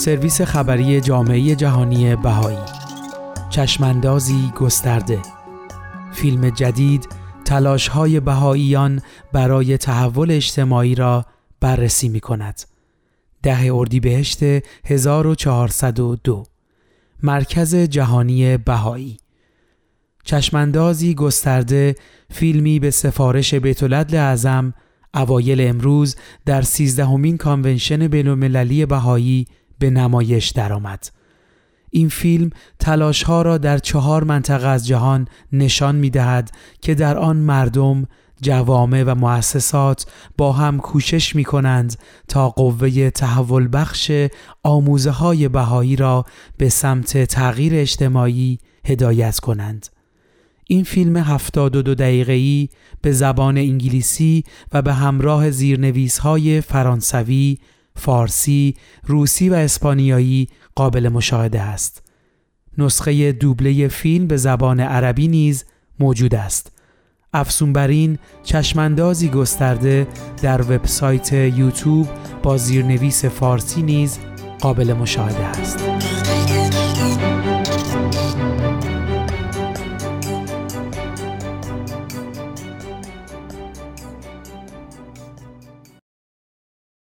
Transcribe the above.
سرویس خبری جامعه جهانی بهایی. چشماندازی گسترده. فیلم جدید تلاش های بهاییان برای تحول اجتماعی را بررسی می کند. ده اردیبهشت 1402 مرکز جهانی بهایی. چشماندازی گسترده فیلمی به سفارش بیت اعظم اوایل امروز در سیزدهمین کانونشن بین‌المللی بهایی به نمایش درآمد. این فیلم تلاش ها را در چهار منطقه از جهان نشان می دهد که در آن مردم، جوامع و مؤسسات با هم کوشش می کنند تا قوه تحول بخش آموزه های بهایی را به سمت تغییر اجتماعی هدایت کنند. این فیلم 72 دقیقه‌ای به زبان انگلیسی و به همراه زیرنویس های فرانسوی، فارسی، روسی و اسپانیایی قابل مشاهده است. نسخه دوبله فیلم به زبان عربی نیز موجود است. افسون بر این چشماندازی گسترده در وبسایت یوتیوب با زیرنویس فارسی نیز قابل مشاهده است.